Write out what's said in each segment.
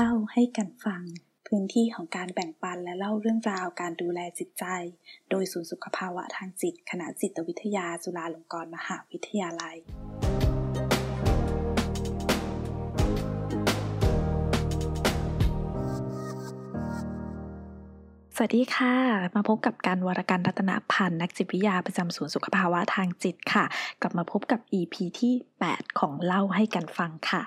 เล่าให้กันฟัง พื้นที่ของการแบ่งปันและเล่าเรื่องราวการดูแลจิตใจ โดยศูนย์สุขภาวะทางจิต คณะจิตวิทยาจุฬาลงกรณ์มหาวิทยาลัยสวัสดีค่ะ มาพบกับการวรการรัตนพันธ์นักจิตวิทยาประจำศูนย์สุขภาวะทางจิตค่ะ กลับมาพบกับ EP ที่ 8 ของเล่าให้กันฟังค่ะ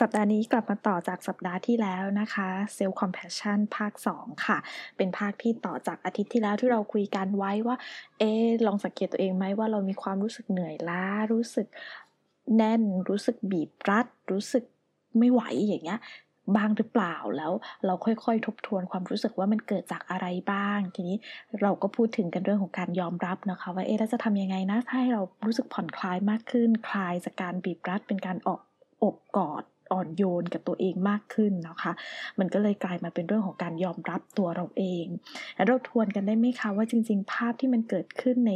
สัปดาห์นี้กลับมาต่อจากสัปดาห์ที่แล้วนะคะ Self Compassion ภาค 2 ค่ะ เป็นภาคที่ต่อจากอาทิตย์ที่แล้วที่เราคุยกันไว้ว่า เอ๊ลองสังเกตตัวเองไหมว่าเรามีความรู้สึกเหนื่อยล้า รู้สึกแน่น รู้สึกบีบรัด รู้สึกไม่ไหวอย่างเงี้ยบ้างหรือเปล่าแล้วเราค่อยๆ ทบทวนความรู้สึกว่ามันเกิดจากอะไรบ้าง ทีนี้เราก็พูดถึงกันเรื่องของการยอมรับนะคะว่าเอ๊ะแล้วจะทำยังไงนะถ้าให้เรารู้สึกผ่อนคลายมากขึ้น คลายจากการบีบรัดเป็นการออกอบกอด อ่อนโยนกับตัวเองมากขึ้นนะคะ มันก็เลยกลายมาเป็นเรื่องของการยอมรับตัวเราเองแล้วเราทวนกันได้ไหมคะว่าจริง ๆ ภาพที่มันเกิดขึ้นใน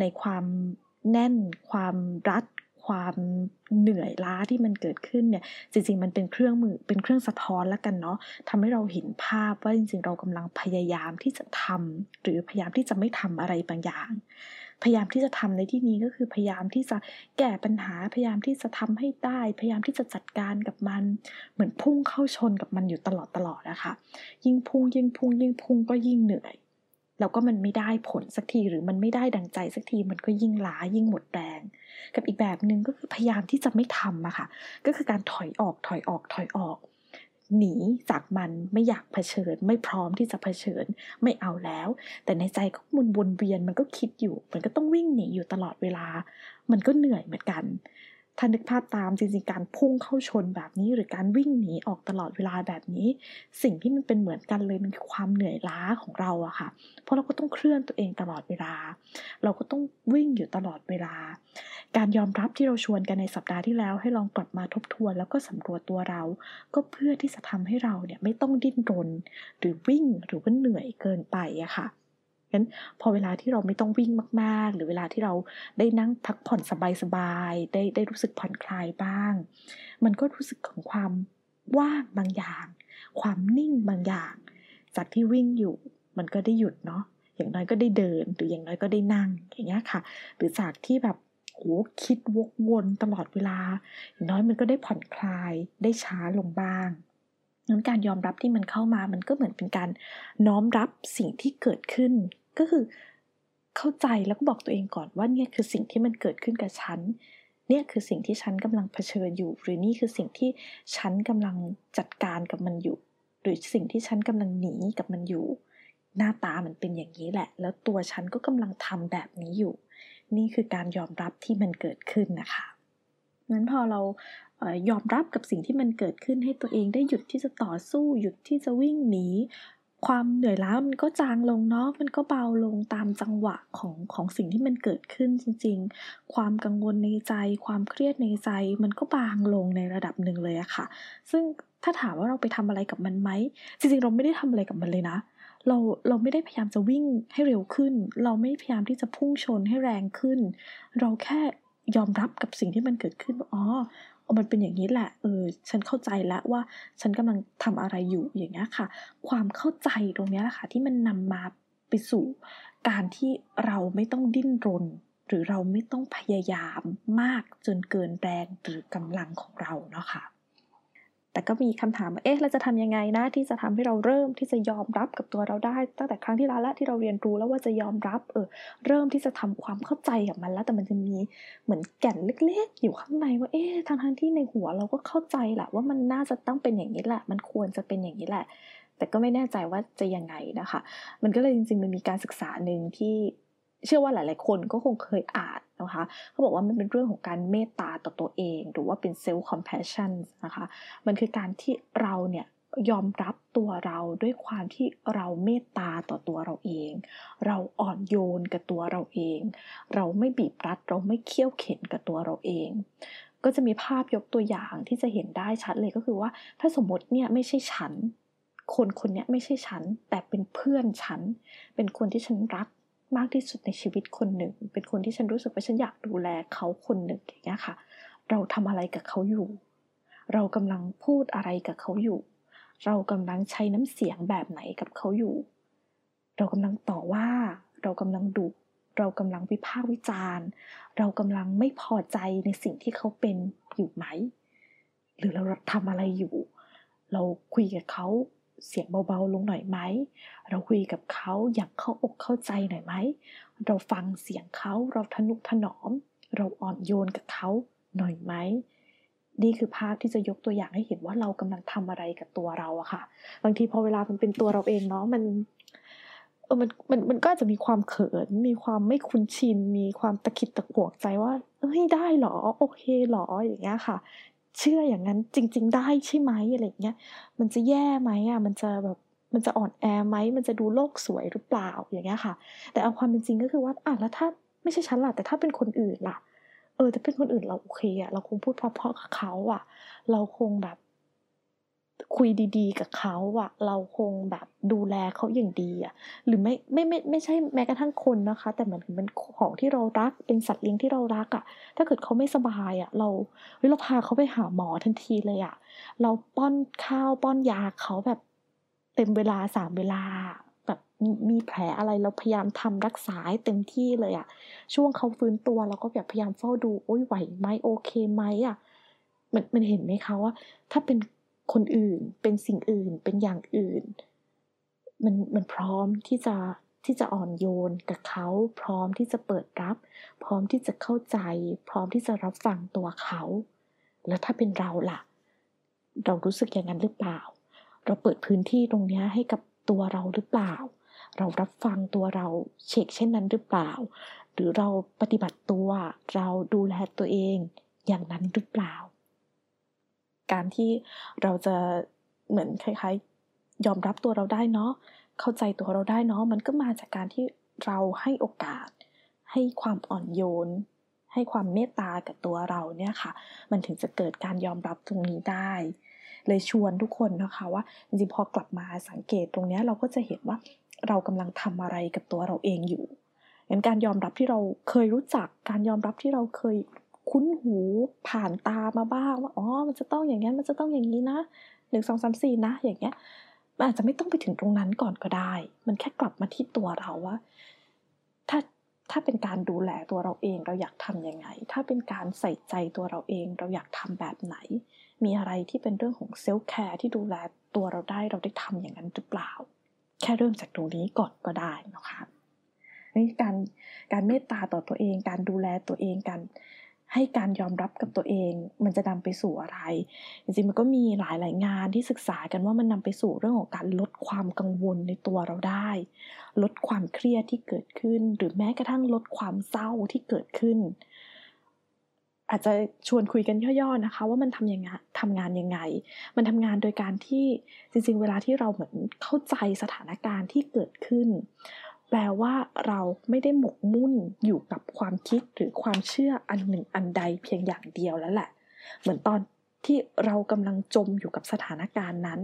ในความแน่น ความรัดความเหนื่อยล้าที่มันเกิดขึ้นเนี่ยจริง ๆ มันเป็นเครื่องมือเป็นเครื่องสะท้อนแล้วกันเนาะทำให้เราเห็นภาพว่าจริง ๆ เรากำลังพยายามที่จะทำหรือพยายามที่จะไม่ทำอะไรบางอย่าง พยายามที่จะทำในที่นี้ก็คือพยายามที่จะแก้ปัญหาพยายามที่จะทำให้ได้ พยายามที่จะจัดการกับมัน เหมือนพุ่งเข้าชนกับมันอยู่ตลอดตลอดนะคะ ยิ่งพุ่งยิ่งพุ่งยิ่งพุ่งก็ยิ่งเหนื่อยแล้วก็มันไม่ได้ผลสักทีหรือมันไม่ได้ดังใจสักทีมันก็ยิ่งล้ายิ่งหมดแรง กับอีกแบบหนึ่งก็คือพยายามที่จะไม่ทำอะค่ะ ก็คือการถอยออกถอยออกถอยออก หนีจากมันไม่อยากเผชิญ ไม่พร้อมที่จะเผชิญ ไม่เอาแล้ว แต่ในใจก็มันวนเวียนมันก็คิดอยู่ มันก็ต้องวิ่งหนีอยู่ตลอดเวลา มันก็เหนื่อยเหมือนกัน ถ้านึกภาพตามจริงๆการพุ่งเข้าชนแบบนี้ หรือการวิ่งหนีออกตลอดเวลาแบบนี้ สิ่งที่มันเป็นเหมือนกันเลยมันคือความเหนื่อยล้าของเราอะค่ะ เพราะเราก็ต้องเคลื่อนตัวเองตลอดเวลา เราก็ต้องวิ่งอยู่ตลอดเวลา การยอมรับที่เราชวนกันในสัปดาห์ที่แล้ว ให้ลองกลับมาทบทวน แล้วก็สำรวจตัวเรา ก็เพื่อที่จะทำให้เราเนี่ยไม่ต้องดิ้นรน หรือวิ่งหรือว่าเหนื่อยเกินไปอะค่ะ งั้นพอเวลาที่เราไม่ต้องวิ่งมากๆ หรือเวลาที่เราได้นั่งพักผ่อนสบายๆได้ได้รู้สึกผ่อนคลายบ้าง มันก็รู้สึกของความว่างบางอย่าง ความนิ่งบางอย่าง จากที่วิ่งอยู่มันก็ได้หยุดเนาะอย่างน้อยก็ได้เดินหรืออย่างน้อยก็ได้นั่งอย่างเงี้ยค่ะ หรือจากที่แบบโอ้คิดวกวนตลอดเวลา อย่างน้อยมันก็ได้ผ่อนคลายได้ช้าลงบ้างงั้นการยอมรับที่มันเข้ามามันก็เหมือนเป็นการน้อมรับสิ่งที่เกิดขึ้น ก็คือเข้าใจแล้วก็บอกตัวเองก่อนว่าเนี่ยคือสิ่งที่มันเกิดขึ้นกับฉัน เนี่ยคือสิ่งที่ฉันกำลังเผชิญอยู่ หรือนี่คือสิ่งที่ฉันกำลังจัดการกับมันอยู่ หรือสิ่งที่ฉันกำลังหนีกับมันอยู่ หน้าตามันเป็นอย่างนี้แหละ แล้วตัวฉันก็กำลังทำแบบนี้อยู่ นี่คือการยอมรับที่มันเกิดขึ้นนะคะงั้นพอเรายอมรับกับสิ่งที่มันเกิดขึ้นให้ตัวเองได้หยุดที่จะต่อสู้หยุดที่จะวิ่งหนี ความเหนื่อยล้ามันก็จางลงเนาะมันก็เบาลงตามจังหวะของของสิ่งที่มันเกิดขึ้นจริง ๆ ความกังวลในใจ ความเครียดในใจ มันก็บางลงในระดับหนึ่งเลยอะค่ะ ซึ่งถ้าถามว่าเราไปทำอะไรกับมันไหมจริงๆเราไม่ได้ทำอะไรกับมันเลยนะเราเราไม่ได้พยายามจะวิ่งให้เร็วขึ้น เราไม่พยายามที่จะพุ่งชนให้แรงขึ้น เราแค่ ยอมรับกับสิ่งที่มันเกิดขึ้นอ๋อมันเป็นอย่างนี้แหละ เออ ฉันเข้าใจแล้วว่าฉันกำลังทำอะไรอยู่อย่างเงี้ยค่ะ ความเข้าใจตรงนี้แหละค่ะ ที่มันนำมาไปสู่การที่เราไม่ต้องดิ้นรน หรือเราไม่ต้องพยายามมากจนเกินแรงหรือกำลังของเราเนาะค่ะ แต่ก็มีคำถามว่าเอ๊ะเราจะทำยังไงนะที่จะทำให้เราเริ่มที่จะยอมรับกับตัวเราได้ ตั้งแต่ครั้งที่แล้วละที่เราเรียนรู้แล้วว่าจะยอมรับเออเริ่มที่จะทำความเข้าใจกับมันแล้ว แต่มันจะมีเหมือนแก่นเล็ก ๆ อยู่ข้างในว่าเอ๊ะทางทางที่ในหัวเราก็เข้าใจแหละว่ามันน่าจะต้องเป็นอย่างนี้แหละ มันควรจะเป็นอย่างนี้แหละ แต่ก็ไม่แน่ใจว่าจะยังไงนะคะ มันก็เลยจริงๆมันมีการศึกษาหนึ่งที่ เชื่อว่าหลาย ๆ คนก็คงเคยอ่านนะคะเขาบอกว่ามันเป็นเรื่องของการเมตตาต่อตัวเอง หรือว่าเป็น self compassion นะคะมันคือการที่เราเนี่ยยอมรับตัวเราด้วยความที่เราเมตตาต่อตัวเราเอง เราอ่อนโยนกับตัวเราเอง เราไม่บีบรัด เราไม่เคี่ยวเข็นกับตัวเราเอง ก็จะมีภาพยกตัวอย่างที่จะเห็นได้ชัดเลยก็คือว่า ถ้าสมมติเนี่ยไม่ใช่ฉัน คนคนนี้ไม่ใช่ฉัน แต่เป็นเพื่อนฉัน เป็นคนที่ฉันรัก มากที่สุดในชีวิตคนหนึ่ง เป็นคนที่ฉันรู้สึกว่าฉันอยากดูแลเขาคนหนึ่งอย่างเงี้ยค่ะ เราทำอะไรกับเขาอยู่ เรากำลังพูดอะไรกับเขาอยู่ เรากำลังใช้น้ำเสียงแบบไหนกับเขาอยู่ เรากำลังต่อว่า เรากำลังดุเรากำลังวิพากษ์วิจารณ์ เรากำลังไม่พอใจในสิ่งที่เขาเป็นอยู่ไหม หรือเราทำอะไรอยู่ เราคุยกับเขา เสียงเบาๆลงหน่อยไหม เราคุยกับเขาอย่างเข้าอกเข้าใจหน่อยไหม เราฟังเสียงเขาเราทนุถนอม เราอ่อนโยนกับเขาหน่อยไหม นี่คือภาพที่จะยกตัวอย่างให้เห็นว่าเรากำลังทำอะไรกับตัวเราอะค่ะ บางทีพอเวลามันเป็นตัวเราเองเนาะมันเออมันมันมันก็จะมีความเขิน มีความไม่คุ้นชิน มีความตะขิดตะขวงใจว่า เอ้ยได้หรอ โอเคหรออย่างเงี้ยค่ะ เชื่ออย่างนั้นจริง ๆ ได้ใช่ไหมอะไรเงี้ยมันจะแย่ไหมอะมันจะแบบมันจะอ่อนแอไหมมันจะดูโลกสวยหรือเปล่าอย่างเงี้ยค่ะ แต่เอาความเป็นจริงก็คือว่าอะแล้วถ้าไม่ใช่ฉันล่ะแต่ถ้าเป็นคนอื่นล่ะ เออถ้าเป็นคนอื่นเราโอเคอะเราคงพูดเพราะๆกับเขาอะ เราคงแบบ คุยดีๆ กับเขาอะเราคงแบบดูแลเขาอย่างดีอะหรือไม่ไม่ไม่ไม่ใช่แม้กระทั่งคนนะคะ แต่เหมือนเป็นของที่เรารักเป็นสัตว์เลี้ยงที่เรารักอะถ้าเกิดเขาไม่สบายอะเราเฮ้ยเราพาเขาไปหาหมอทันทีเลยอะเราป้อนข้าวป้อนยาเขาแบบเต็มเวลาสามเวลาแบบมีแผลอะไรเราพยายามทำรักษาให้เต็มที่เลยอะช่วงเขาฟื้นตัวเราก็แบบพยายามเฝ้าดูโอ้ยไหวไหมโอเคไหมอะมันมันเห็นไหมคะว่า ถ้าเป็น คนอื่น เป็นสิ่งอื่น เป็นอย่างอื่น มันมันพร้อมที่จะที่จะอ่อนโยนกับเขาพร้อมที่จะเปิดรับ พร้อมที่จะเข้าใจ พร้อมที่จะรับฟังตัวเขา แล้วถ้าเป็นเราล่ะ เรารู้สึกอย่างนั้นหรือเปล่า เราเปิดพื้นที่ตรงนี้ให้กับตัวเราหรือเปล่า เรารับฟังตัวเราเช็คเช่นนั้นหรือเปล่า หรือเราปฏิบัติตัว เราดูแลตัวเอง อย่างนั้นหรือเปล่า การที่เราจะเหมือนคล้ายๆ ยอมรับตัวเราได้เนาะเข้าใจตัวเราได้เนาะมันก็มาจากการที่เราให้โอกาส ให้ความอ่อนโยน ให้ความเมตตากับตัวเราเนี่ยค่ะ มันถึงจะเกิดการยอมรับตรงนี้ได้ เลยชวนทุกคนนะคะว่าจริงๆพอกลับมาสังเกตตรงนี้เราก็จะเห็นว่าเรากำลังทำอะไรกับตัวเราเองอยู่งั้นการยอมรับที่เราเคยรู้จัก การยอมรับที่เราเคย คุ้นหูผ่านตามาบ้างว่าอ๋อมันจะต้องอย่างนี้มันจะต้องอย่างนี้นะหนึ่งสองสามสี่นะ อย่างเงี้ยมันอาจจะไม่ต้องไปถึงตรงนั้นก่อนก็ได้ มันแค่กลับมาที่ตัวเราว่า ถ้าถ้าเป็นการดูแลตัวเราเองเราอยากทำยังไง ถ้าเป็นการใส่ใจตัวเราเองเราอยากทำแบบไหน มีอะไรที่เป็นเรื่องของ self-care ที่ดูแลตัวเราได้เราได้ทำอย่างนั้นหรือเปล่า แค่เริ่มจากตรงนี้ก่อนก็ได้นะคะนี่การการเมตตาต่อตัวเอง การดูแลตัวเองการ ให้การยอมรับกับตัวเอง มันจะนำไปสู่อะไร จริงๆมันก็มีหลายหลายงานที่ศึกษากันว่ามันนำไปสู่เรื่องของการลดความกังวลในตัวเราได้ ลดความเครียดที่เกิดขึ้น หรือแม้กระทั่งลดความเศร้าที่เกิดขึ้น อาจจะชวนคุยกันย่อๆนะคะ ว่ามันทำยังไงทำงานยังไง มันทำงานโดยการที่จริงๆ เวลาที่เราเหมือนเข้าใจสถานการณ์ที่เกิดขึ้น แปลว่าเราไม่ได้หมกมุ่นอยู่กับความคิดหรือความเชื่ออันหนึ่งอันใดเพียงอย่างเดียวแล้วแหละ เหมือนตอนที่เรากำลังจมอยู่กับสถานการณ์นั้น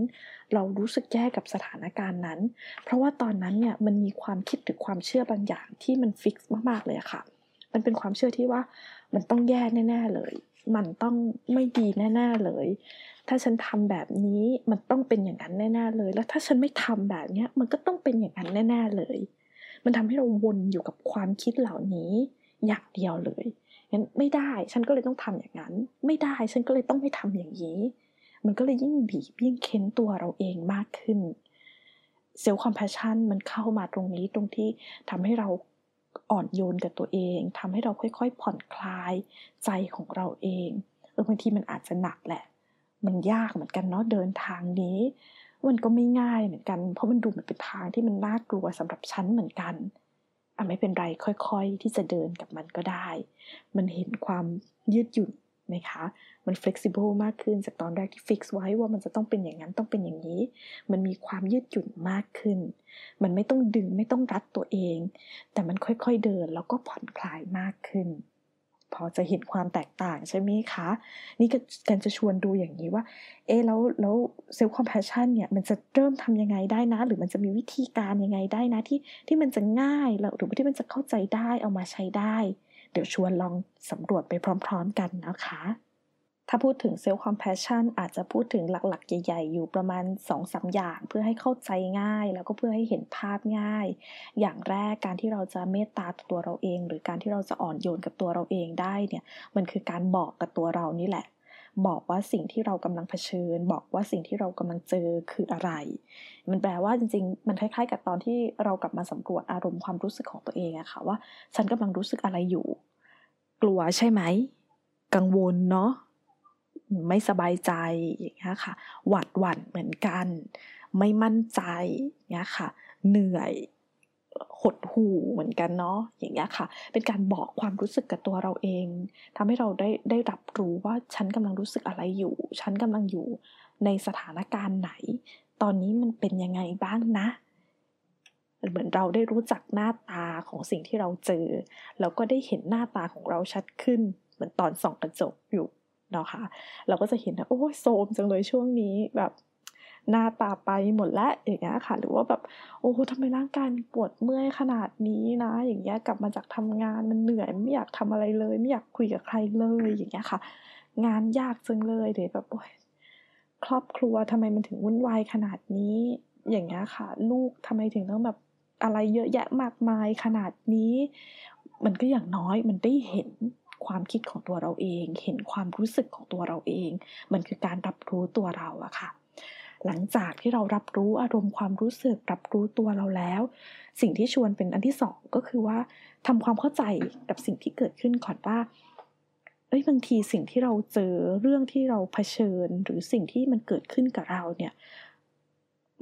เรารู้สึกแย่กับสถานการณ์นั้น เพราะว่าตอนนั้นเนี่ยมันมีความคิดหรือความเชื่อบางอย่างที่มันฟิกซ์มากๆเลยค่ะ มันเป็นความเชื่อที่ว่ามันต้องแย่แน่ๆเลย มันต้องไม่ดีแน่ๆเลย ถ้าฉันทำแบบนี้มันต้องเป็นอย่างนั้นแน่ๆเลย แล้วถ้าฉันไม่ทำแบบนี้มันก็ต้องเป็นอย่างนั้นแน่ๆเลย มันทำให้เราวนอยู่กับความคิดเหล่านี้อย่างเดียวเลยงั้นไม่ได้ ฉันก็เลยต้องทำอย่างนั้น ไม่ได้ ฉันก็เลยต้องไม่ทำอย่างนี้ มันก็เลยยิ่งบีบยิ่งเค้นตัวเราเองมากขึ้นเซลล์คอมพชชันมันเข้ามาตรงนี้ตรงที่ทำให้เราอ่อนโยนกับตัวเองทำให้เราค่อยๆ ผ่อนคลายใจของเราเองเออบางทีมันอาจจะหนักแหละ มันยากเหมือนกันเนาะเดินทางนี้ มันก็ไม่ง่ายเหมือนกัน เพราะมันดูเหมือนเป็นทางที่มันน่ากลัวสำหรับฉันเหมือนกันอะไม่เป็นไรค่อยๆ ที่จะเดินกับมันก็ได้ มันเห็นความยืดหยุ่นไหมคะ มัน flexible มากขึ้นจากตอนแรกที่ fix ไว้ว่ามันจะต้องเป็นอย่างนั้นต้องเป็นอย่างนี้ มันมีความยืดหยุ่นมากขึ้น มันไม่ต้องดึงไม่ต้องรัดตัวเอง แต่มันค่อยๆเดินแล้วก็ผ่อนคลายมากขึ้น พอจะเห็นความแตกต่างใช่ไหมคะ นี่กันจะชวนดูอย่างนี้ว่า เอ๊แล้วแล้ว self-compassion เนี่ยมันจะเริ่มทำยังไงได้นะ หรือมันจะมีวิธีการยังไงได้นะที่ที่มันจะง่ายแล้วหรือที่มันจะเข้าใจได้เอามาใช้ได้ เดี๋ยวชวนลองสำรวจไปพร้อม ๆ กันนะคะ ถ้าพูดถึง self-compassion อาจจะพูดถึงหลักๆ ใหญ่ๆ อยู่ประมาณ2อสอย่าง เพื่อให้เข้าใจง่าย แล้วก็เพื่อให้เห็นภาพง่าย อย่างแรกการที่เราจะเมตตาตัวเราเอง หรือการที่เราจะอ่อนโยนกับตัวเราเองได้เนี่ยมันคือการบอกกับตัวเรานี่แหละ บอกว่าสิ่งที่เรากำลังเผชิญ บอกว่าสิ่งที่เรากำลังเจอคืออะไร มันแปลว่าจริงๆ มันคล้ายๆ กับตอนที่เรากลับมาสำรวจอารมณ์ความรู้สึกของตัวเองอะค่ะว่า ฉันกำลังรู้สึกอะไรอยู่ กลัวใช่ไหมกังวลเนาะ ไม่สบายใจอย่างเงี้ยค่ะ หวัดหวั่นเหมือนกัน ไม่มั่นใจเงี้ยค่ะ เหนื่อยหดหู่เหมือนกันเนาะอย่างเงี้ยค่ะ เป็นการบอกความรู้สึกกับตัวเราเองทำให้เราได้ได้รับรู้ว่าฉันกำลังรู้สึกอะไรอยู่ ฉันกำลังอยู่ในสถานการณ์ไหน ตอนนี้มันเป็นยังไงบ้างนะ เหมือนเราได้รู้จักหน้าตาของสิ่งที่เราเจอ แล้วก็ได้เห็นหน้าตาของเราชัดขึ้น เหมือนตอนส่องกระจกอยู่ นาะคะ่ะเราก็จะเห็นนะโอ้ยโซมจังเลยช่วงนี้แบบหน้าตาไปหมดแล้วอย่างเงี้ยค่ะ หรือว่าแบบโอ้ทำไมร่างกายปวดเมื่อยขนาดนี้นะ อย่างเงี้ยกลับมาจากทำงานมันเหนื่อยไม่อยากทำอะไรเลย ไม่อยากคุยกับใครเลยอย่างเงี้ยค่ะ งานยากจังเลยเดี๋ยวแบบโอ้ยครอบครัวทำไมมันถึงวุ่นวายขนาดนี้ อย่างเงี้ยค่ะ ลูกทำไมถึงต้องแบบอะไรเยอะแยะมากมายขนาดนี้ มันก็อย่างน้อยมันได้เห็น ความคิดของตัวเราเอง เห็นความรู้สึกของตัวเราเอง มันคือการรับรู้ตัวเราอะค่ะ หลังจากที่เรารับรู้อารมณ์ความรู้สึก รับรู้ตัวเราแล้ว สิ่งที่ชวนเป็นอันที่สองก็คือว่าทำความเข้าใจกับสิ่งที่เกิดขึ้นก่อนว่าเอ้ยบางทีสิ่งที่เราเจอเรื่องที่เราเผชิญ หรือสิ่งที่มันเกิดขึ้นกับเราเนี่ย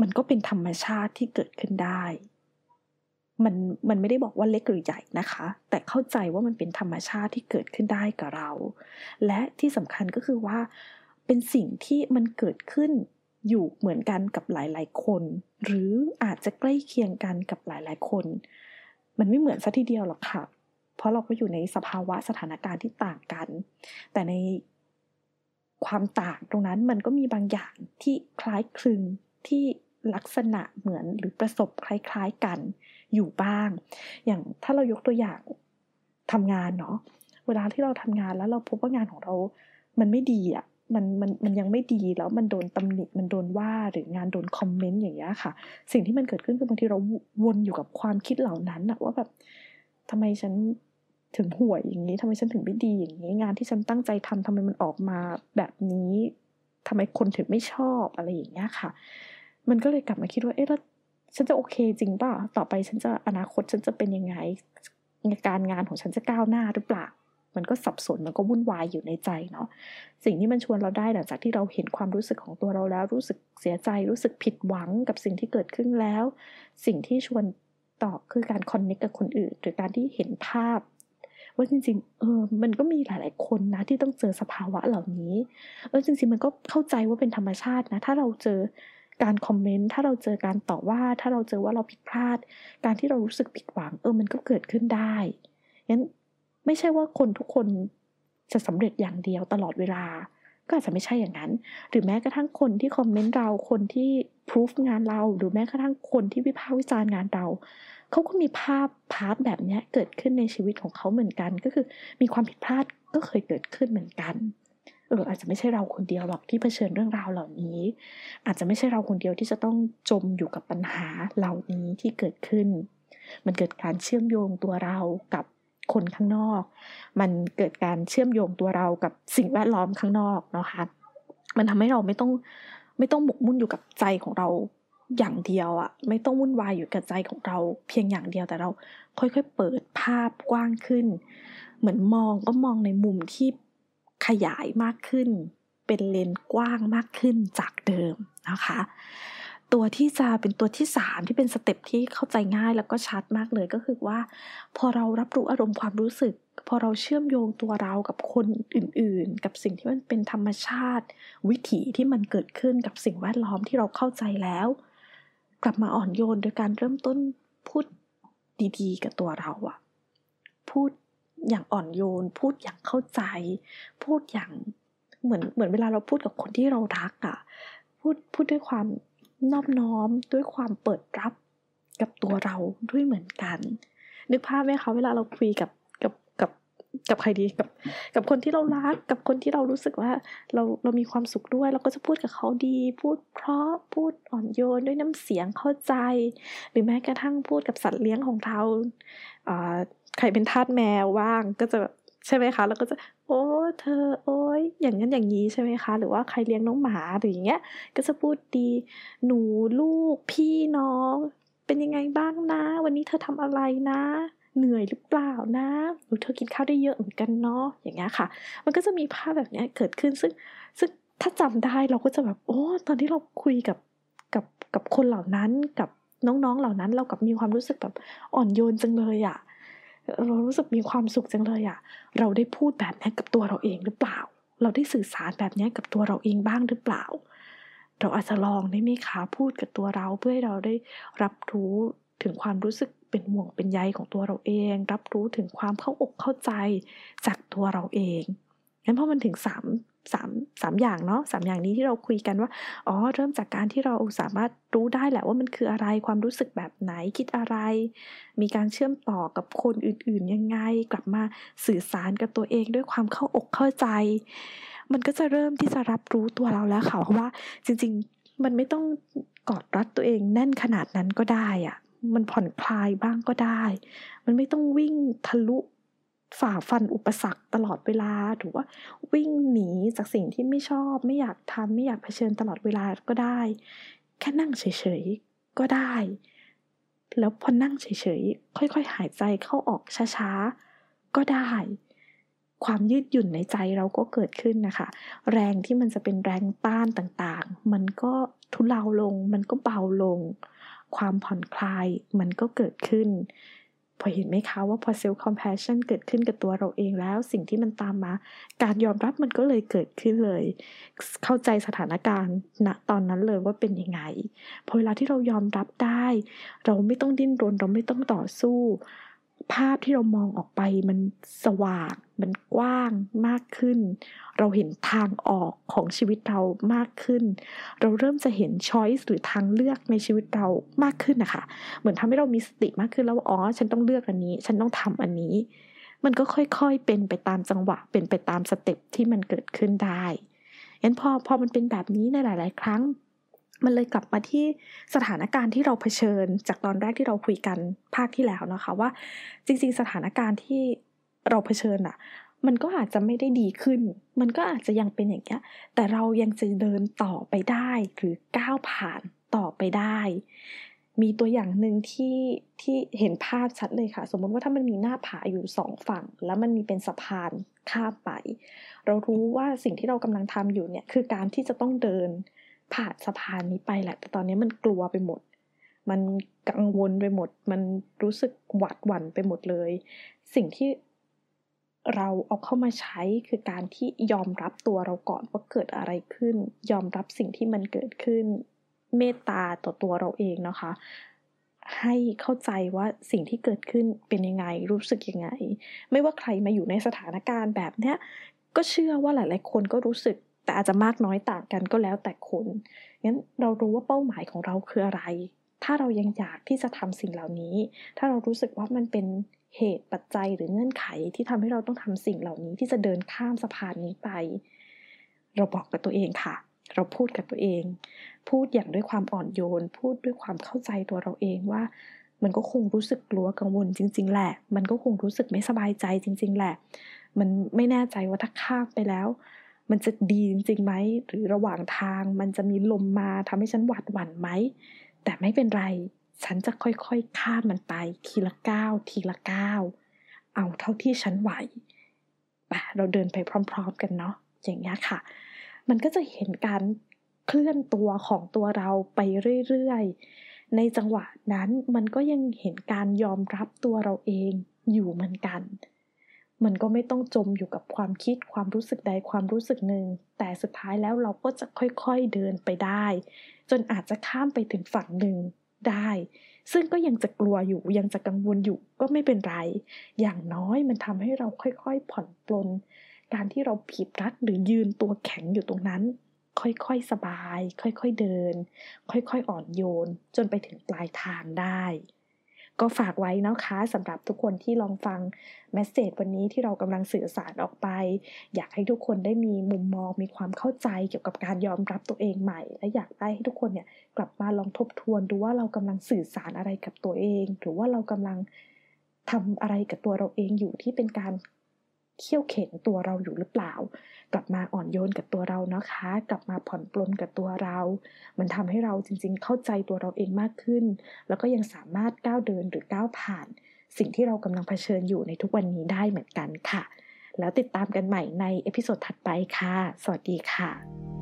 มันก็เป็นธรรมชาติที่เกิดขึ้นได้ มันมันไม่ได้บอกว่าเล็กหรือใหญ่นะคะ แต่เข้าใจว่ามันเป็นธรรมชาติที่เกิดขึ้นได้กับเรา และที่สำคัญก็คือว่าเป็นสิ่งที่มันเกิดขึ้นอยู่เหมือนกันกับหลาย ๆ คน หรืออาจจะใกล้เคียงกันกับหลาย ๆ คน มันไม่เหมือนซะทีเดียวหรอกค่ะ เพราะเราก็อยู่ในสภาวะสถานการณ์ที่ต่างกัน แต่ในความต่างตรงนั้นมันก็มีบางอย่างที่คล้ายคลึงที่ ลักษณะเหมือนหรือประสบคล้ายๆกันอยู่บ้าง อย่างถ้าเรายกตัวอย่างทำงานเนาะเวลาที่เราทำงานแล้วเราพบว่างานของเรา มันไม่ดีอะ่ะมันมันมันยังไม่ดีแล้วมันโดนตำหนิมันโดนว่าหรืองานโดนคอมเมนต์อย่างเงี้ยค่ะ สิ่งที่มันเกิดขึ้นคือบางทีเราวนอยู่กับความคิดเหล่านั้นอะว่าแบบทำไมฉันถึงห่วยอย่างนี้ทำไมฉันถึงไม่ดีอย่างนี้ งานที่ฉันตั้งใจทำทำไมมันออกมาแบบนี้ทำไมคนถึงไม่ชอบอะไรอย่างเงี้ยค่ะ มันก็เลยกลับมาคิดว่า เอ๊ะแล้วฉันจะโอเคจริงป่ะ ต่อไปฉันจะอนาคตฉันจะเป็นยังไง การงานของฉันจะก้าวหน้าหรือเปล่า มันก็สับสน มันก็วุ่นวายอยู่ในใจเนาะ สิ่งที่มันชวนเราได้หลังจากที่เราเห็นความรู้สึกของตัวเราแล้ว รู้สึกเสียใจ รู้สึกผิดหวังกับสิ่งที่เกิดขึ้นแล้ว สิ่งที่ชวนตอบคือการคอนเนคกับคนอื่น หรือการที่เห็นภาพว่าจริงๆ เออ มันก็มีหลาย ๆ คนนะที่ต้องเจอสภาวะเหล่านี้ เออ จริงๆ มันก็เข้าใจว่าเป็นธรรมชาตินะ ถ้าเราเจอ การคอมเมนต์ถ้าเราเจอการต่อว่าถ้าเราเจอว่าเราผิดพลาด การที่เรารู้สึกผิดหวังเออมันก็เกิดขึ้นได้งั้นไม่ใช่ว่าคนทุกคนจะสำเร็จอย่างเดียวตลอดเวลา ก็อาจจะไม่ใช่อย่างนั้น หรือแม้กระทั่งคนที่คอมเมนต์เราคนที่พิสูจน์งานเรา หรือแม้กระทั่งคนที่วิพากษ์วิจารณ์งานเราเขาก็มีภาพ part แบบนี้เกิดขึ้นในชีวิตของเขาเหมือนกัน ก็คือมีความผิดพลาดก็เคยเกิดขึ้นเหมือนกัน เอออาจจะไม่ใช่เราคนเดียวหรอกที่เผชิญเรื่องราวเหล่านี้ อาจจะไม่ใช่เราคนเดียวที่จะต้องจมอยู่กับปัญหาเหล่านี้ที่เกิดขึ้น มันเกิดการเชื่อมโยงตัวเรากับคนข้างนอก มันเกิดการเชื่อมโยงตัวเรากับสิ่งแวดล้อมข้างนอกเนาะคะ มันทำให้เราไม่ต้องไม่ต้องหมกมุ่นอยู่กับใจของเราอย่างเดียวอะไม่ต้องวุ่นวายอยู่กับใจของเราเพียงอย่างเดียวแต่เราค่อยๆเปิดภาพกว้างขึ้น เหมือนมองก็มองในมุมที่ ขยายมากขึ้น เป็นเลนกว้างมากขึ้นจากเดิมนะคะ ตัวที่จะเป็นตัวที่สามที่เป็นสเต็ปที่เข้าใจง่ายแล้วก็ชัดมากเลยก็คือว่า พอเรารับรู้อารมณ์ความรู้สึก พอเราเชื่อมโยงตัวเรากับคนอื่นๆ กับสิ่งที่มันเป็นธรรมชาติ วิถีที่มันเกิดขึ้นกับสิ่งแวดล้อมที่เราเข้าใจแล้ว กลับมาอ่อนโยนโดยการเริ่มต้นพูดดีๆ กับตัวเราอะพูด อย่างอ่อนโยน พูดอย่างเข้าใจ พูดอย่างเหมือนเหมือนเวลาเราพูดกับคนที่เรารักอะ่ะ พูดพูดด้วยความนอบน้อมด้วยความเปิดรับกับตัวเราด้วยเหมือนกัน นึกภาพไหมคะเวลาเราคุยกับ กับใครดีกับ กับคนที่เรารัก กับคนที่เรารู้สึกว่า เราเรามีความสุขด้วย เราก็จะพูดกับเขาดี พูดเพราะพูดอ่อนโยนด้วยน้ำเสียงเข้าใจ หรือแม้กระทั่งพูดกับสัตว์เลี้ยงของเราใครเป็นทาสแมวว่างก็จะใช่ไหมคะ แล้วก็จะ โอ้เธอ โอ้ยอย่างนั้นอย่างนี้ใช่ไหมคะ หรือว่าใครเลี้ยงน้องหมาหรืออย่างเงี้ย ก็จะพูดดี หนูลูกพี่น้อง เป็นยังไงบ้างนะ วันนี้เธอทำอะไรนะ เหนื่อยหรือเปล่านะหนูเธอกินข้าวได้เยอะเหมือนกันเนาะอย่างเงี้ยค่ะ มันก็จะมีภาพแบบเนี้ยเกิดขึ้นซึ่งซึ่งถ้าจำได้เราก็จะแบบโอ้ตอนที่เราคุยกับกับกับคนเหล่านั้นกับน้องๆเหล่านั้น เรากับมีความรู้สึกแบบอ่อนโยนจังเลยอะ่ะเรารู้สึกมีความสุขจังเลยอะเราได้พูดแบบนี้กับตัวเราเองหรือเปล่า เราได้สื่อสารแบบนี้กับตัวเราเองบ้างหรือเปล่า เราอาจจะลองได้ไหมคะพูดกับตัวเราเพื่อให้เราได้รับรู้ถึงความรู้สึก เป็นห่วงเป็นใยของตัวเราเอง รับรู้ถึงความเข้าอกเข้าใจจากตัวเราเองงั้นพอมันถึงสามสามสามอย่างเนาะสามอย่างนี้ที่เราคุยกันว่าอ๋อเริ่มจากการที่เราสามารถรู้ได้แหละว่ามันคืออะไรความรู้สึกแบบไหนคิดอะไร มีการเชื่อมต่อกับคนอื่นๆยังไง กลับมาสื่อสารกับตัวเองด้วยความเข้าอกเข้าใจ มันก็จะเริ่มที่จะรับรู้ตัวเราแล้วค่ะเพราะว่าจริงๆมันไม่ต้องกอดรัดตัวเองแน่นขนาดนั้นก็ได้อะ มันผ่อนคลายบ้างก็ได้ มันไม่ต้องวิ่งทะลุฝ่าฟันอุปสรรคตลอดเวลาหรือว่าวิ่งหนีจากสิ่งที่ไม่ชอบ ไม่อยากทำไม่อยากเผชิญตลอดเวลาก็ได้ แค่นั่งเฉยๆก็ได้ แล้วพอนั่งเฉยๆค่อยๆ หายใจเข้าออกช้าๆก็ได้ ความยืดหยุ่นในใจเราก็เกิดขึ้นนะคะ แรงที่มันจะเป็นแรงต้านต่างๆ มันก็ทุเลาลง มันก็เบาลง ความผ่อนคลายมันก็เกิดขึ้น พอเห็นไหมคะว่าพอ self compassion เกิดขึ้นกับตัวเราเองแล้ว สิ่งที่มันตามมา การยอมรับมันก็เลยเกิดขึ้นเลย เข้าใจสถานการณ์ณตอนนั้นเลยว่าเป็นยังไง พอเวลาที่เรายอมรับได้ เราไม่ต้องดิ้นรนเราไม่ต้องต่อสู้ ภาพที่เรามองออกไปมันสว่าง มันกว้างมากขึ้น เราเห็นทางออกของชีวิตเรามากขึ้น เราเริ่มจะเห็นช้อยส์หรือทางเลือกในชีวิตเรามากขึ้นนะคะ เหมือนทำให้เรามีสติมากขึ้นแล้วอ๋อ ฉันต้องเลือกอันนี้ ฉันต้องทำอันนี้ มันก็ค่อยๆเป็นไปตามจังหวะ เป็นไปตามสเต็ปที่มันเกิดขึ้นได้งั้นพอพอมันเป็นแบบนี้ในหลาย ๆ ครั้ง มันเลยกลับมาที่สถานการณ์ที่เราเผชิญ จากตอนแรกที่เราคุยกันภาคที่แล้วนะคะว่า จริง ๆ สถานการณ์ที่เราเผชิญอะมันก็อาจจะไม่ได้ดีขึ้น มันก็อาจจะยังเป็นอย่างเงี้ย แต่เรายังจะเดินต่อไปได้หรือก้าวผ่านต่อไปได้ มีตัวอย่างหนึ่งที่ที่เห็นภาพชัดเลยค่ะ สมมติว่าถ้ามันมีหน้าผาอยู่สองฝั่ง แล้วมันมีเป็นสะพานข้ามไป เรารู้ว่าสิ่งที่เรากำลังทำอยู่เนี่ยคือการที่จะต้องเดิน ผ่านสะพานนี้ไปแหละ แต่ตอนนี้มันกลัวไปหมด มันกังวลไปหมด มันรู้สึกหวาดหวั่นไปหมดเลย สิ่งที่เราเอาเข้ามาใช้คือการที่ยอมรับตัวเราก่อนว่าเกิดอะไรขึ้น ยอมรับสิ่งที่มันเกิดขึ้น เมตตาต่อตัวเราเองนะคะ ให้เข้าใจว่าสิ่งที่เกิดขึ้นเป็นยังไงรู้สึกยังไง ไม่ว่าใครมาอยู่ในสถานการณ์แบบเนี้ยก็เชื่อว่าหลาย ๆ คนก็รู้สึก แต่อาจจะมากน้อยต่างกันก็แล้วแต่คนงั้นเรารู้ว่าเป้าหมายของเราคืออะไร ถ้าเรายังอยากที่จะทำสิ่งเหล่านี้ ถ้าเรารู้สึกว่ามันเป็นเหตุปัจจัยหรือเงื่อนไขที่ทำให้เราต้องทำสิ่งเหล่านี้ที่จะเดินข้ามสะพานนี้ไป เราบอกกับตัวเองค่ะ เราพูดกับตัวเอง พูดอย่างด้วยความอ่อนโยน พูดด้วยความเข้าใจตัวเราเองว่า มันก็คงรู้สึกกลัวกังวลจริง ๆ แหละ มันก็คงรู้สึกไม่สบายใจจริง ๆ แหละ มันไม่แน่ใจว่าถ้าข้ามไปแล้ว มันจะดีจริงไหมหรือระหว่างทางมันจะมีลมมาทำให้ฉันหวาดหวั่นไหมแต่ไม่เป็นไร ฉันจะค่อยๆข้ามมันไป ทีละก้าวทีละก้าวเอาเท่าที่ฉันไหวไปเราเดินไปพร้อม ๆ กันเนาะอย่างนี้ค่ะ มันก็จะเห็นการเคลื่อนตัวของตัวเราไปเรื่อยๆ ในจังหวะนั้นมันก็ยังเห็นการยอมรับตัวเราเองอยู่เหมือนกัน มันก็ไม่ต้องจมอยู่กับความคิดความรู้สึกใดความรู้สึกหนึ่ง แต่สุดท้ายแล้วเราก็จะค่อยๆเดินไปได้ จนอาจจะข้ามไปถึงฝั่งหนึ่งได้ ซึ่งก็ยังจะกลัวอยู่ยังจะกังวลอยู่ก็ไม่เป็นไร อย่างน้อยมันทำให้เราค่อยๆผ่อนปลน การที่เราผีบรัดหรือยืนตัวแข็งอยู่ตรงนั้น ค่อยๆสบาย ค่อยๆเดิน ค่อยๆอ่อนโยน จนไปถึงปลายทางได้ ก็ฝากไว้นะคะสำหรับทุกคนที่ลองฟังแมสเซจวันนี้ที่เรากำลังสื่อสารออกไป อยากให้ทุกคนได้มีมุมมองมีความเข้าใจเกี่ยวกับการยอมรับตัวเองใหม่ และอยากได้ให้ทุกคนเนี่ยกลับมาลองทบทวนดูว่าเรากำลังสื่อสารอะไรกับตัวเอง หรือว่าเรากำลังทำอะไรกับตัวเราเองอยู่ที่เป็นการ เขี่ยวเข็นตัวเราอยู่หรือเปล่า กลับมาอ่อนโยนกับตัวเรานะคะ กลับมาผ่อนปลนกับตัวเรา มันทำให้เราจริงๆ เข้าใจตัวเราเองมากขึ้น แล้วก็ยังสามารถก้าวเดินหรือก้าวผ่าน สิ่งที่เรากำลังเผชิญอยู่ในทุกวันนี้ได้เหมือนกันค่ะ แล้วติดตามกันใหม่ใน episode ถัดไปค่ะ สวัสดีค่ะ